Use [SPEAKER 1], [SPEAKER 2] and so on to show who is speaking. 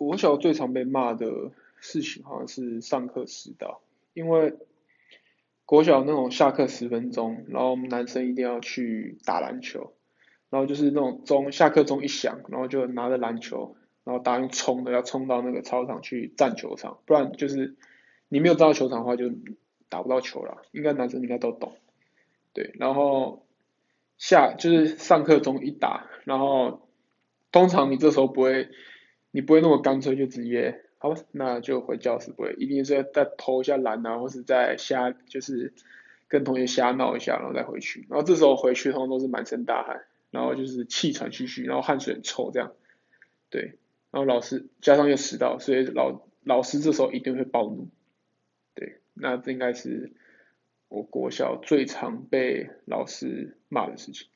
[SPEAKER 1] 国小最常被骂的事情好像是上课迟到，因为国小那种下课十分钟，然后我们男生一定要去打篮球，然后就是那种钟下课钟一响，然后就拿着篮球，然后打算冲的要冲到那个操场去占球场，不然就是你没有占到球场的话就打不到球了，应该男生应该都懂，对，然后下就是上课钟一打，然后通常你这时候不会。你不会那么干脆就直接，好吧，那就回教室，不会，一定是要再偷一下懒啊，或是再瞎，就是跟同学瞎闹一下，然后再回去。然后这时候回去通常都是满身大汗，然后就是气喘吁吁，然后汗水很臭这样。对，然后老师加上又迟到，所以老老师这时候一定会暴怒。对，那这应该是我国小最常被老师骂的事情。